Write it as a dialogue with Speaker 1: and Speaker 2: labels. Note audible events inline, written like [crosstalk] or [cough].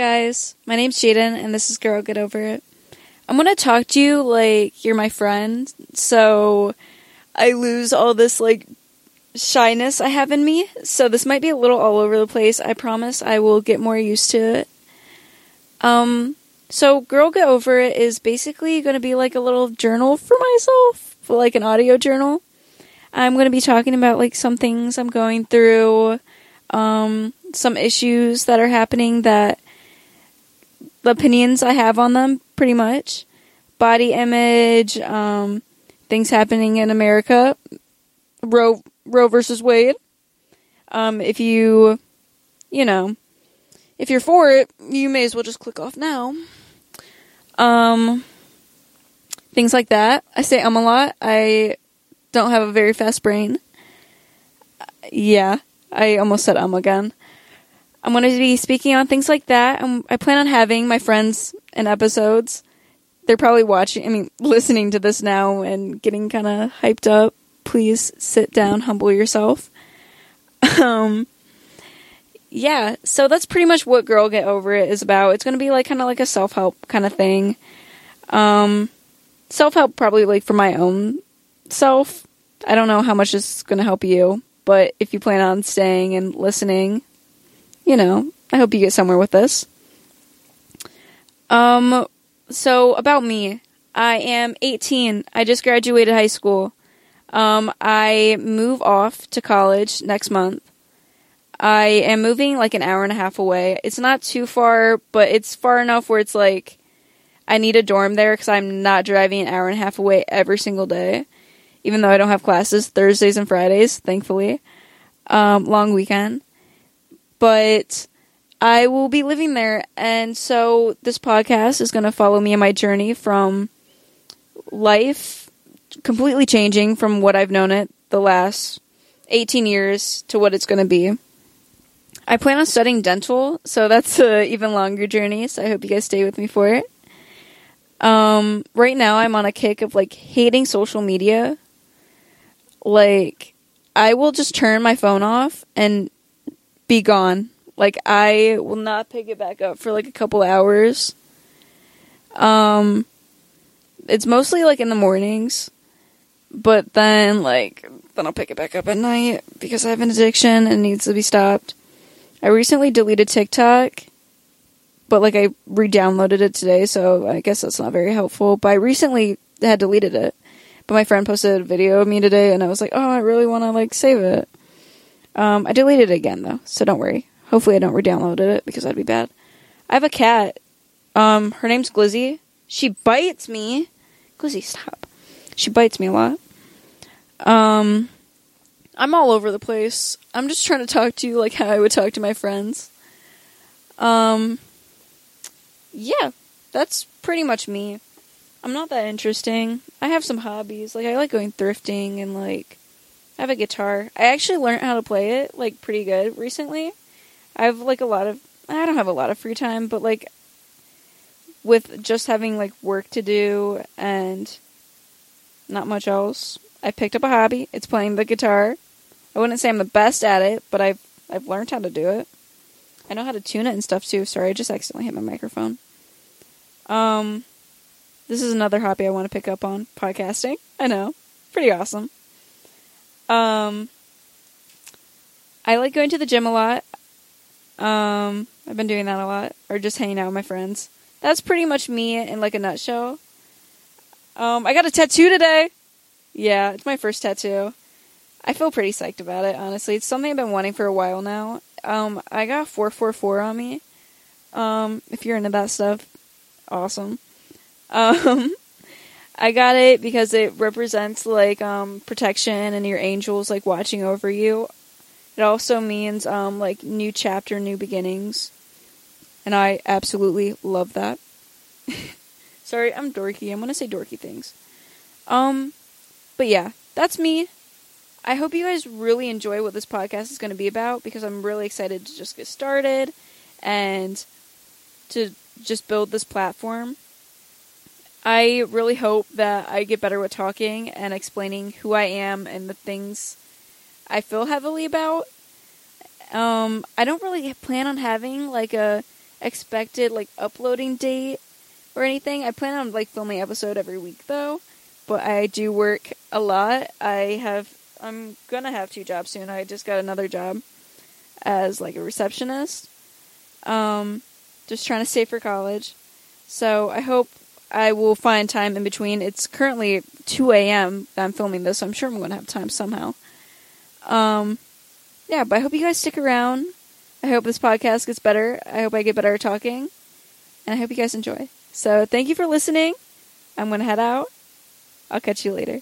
Speaker 1: Guys, my name's Jayden, and this is Girl Get Over It. I'm gonna talk to you like you're my friend, so I lose all this like shyness I have in me. So this might be a little all over the place. I promise I will get more used to it. Um, so Girl Get Over It is basically gonna be like a little journal for myself, like an audio journal. I'm gonna be talking about like some things I'm going through, um, some issues that are happening that the opinions I have on them, pretty much. Body image, um, things happening in America, Roe Roe versus Wade. Um, if you, you know, if you're for it, you may as well just click off now. Um, things like that. I say um a lot. I don't have a very fast brain. Yeah, I almost said um again. I'm going to be speaking on things like that. and I plan on having my friends in episodes. They're probably watching, I mean, [laughs] listening to this now and getting kind of hyped up. Please sit down, humble yourself. [laughs] Um, yeah, so that's pretty much what Girl Get Over It is about. It's going to be like kind of like a self help kind of thing. Um, self help probably like for my own self. I don't know how much this is going to help you, but if you plan on staying and listening, you know, I hope you get somewhere with this. Um, so about me, I am 18. I just graduated high school. Um, I move off to college next month. I am moving like an hour and a half away. It's not too far, but it's far enough where it's like I need a dorm there because I'm not driving an hour and a half away every single day, even though I don't have classes Thursdays and Fridays, thankfully. Um, long weekend but I will be living there. And so this podcast is going to follow me in my journey from life completely changing from what I've known it the last 18 years to what it's going to be. I plan on studying dental, so that's an even longer journey. So I hope you guys stay with me for it. Um, right now, I'm on a kick of like hating social media. Like, I will just turn my phone off and be gone. Like I will not pick it back up for like a couple hours. Um it's mostly like in the mornings, but then like then I'll pick it back up at night because I have an addiction and needs to be stopped. I recently deleted TikTok, but like I re-downloaded it today, so I guess that's not very helpful. But I recently had deleted it. But my friend posted a video of me today and I was like, "Oh, I really want to like save it." Um, I deleted it again though, so don't worry. Hopefully, I don't re-download it because that'd be bad. I have a cat. Um, her name's Glizzy. She bites me. Glizzy, stop. She bites me a lot. Um, I'm all over the place. I'm just trying to talk to you like how I would talk to my friends. Um, yeah, that's pretty much me. I'm not that interesting. I have some hobbies. Like I like going thrifting and like I have a guitar. I actually learned how to play it like pretty good recently. I have like a lot of I don't have a lot of free time, but like with just having like work to do and not much else, I picked up a hobby. It's playing the guitar. I wouldn't say I'm the best at it, but I've I've learned how to do it. I know how to tune it and stuff too. Sorry, I just accidentally hit my microphone. Um this is another hobby I want to pick up on, podcasting. I know. Pretty awesome. Um, I like going to the gym a lot. Um, I've been doing that a lot, or just hanging out with my friends. That's pretty much me in like a nutshell. Um, I got a tattoo today. Yeah, it's my first tattoo. I feel pretty psyched about it, honestly. It's something I've been wanting for a while now. Um, I got 444 on me. Um, if you're into that stuff, awesome. [laughs] Um, I got it because it represents like um, protection and your angels like watching over you. It also means um, like new chapter, new beginnings, and I absolutely love that. [laughs] Sorry, I'm dorky. I'm gonna say dorky things. Um, but yeah, that's me. I hope you guys really enjoy what this podcast is going to be about because I'm really excited to just get started and to just build this platform. I really hope that I get better with talking and explaining who I am and the things I feel heavily about. Um, I don't really plan on having like a expected like uploading date or anything. I plan on like filming episode every week though, but I do work a lot. I have I'm gonna have two jobs soon. I just got another job as like a receptionist. Um, just trying to save for college. So I hope I will find time in between. It's currently 2 a.m. I'm filming this, so I'm sure I'm going to have time somehow. Um, yeah, but I hope you guys stick around. I hope this podcast gets better. I hope I get better at talking. And I hope you guys enjoy. So thank you for listening. I'm going to head out. I'll catch you later.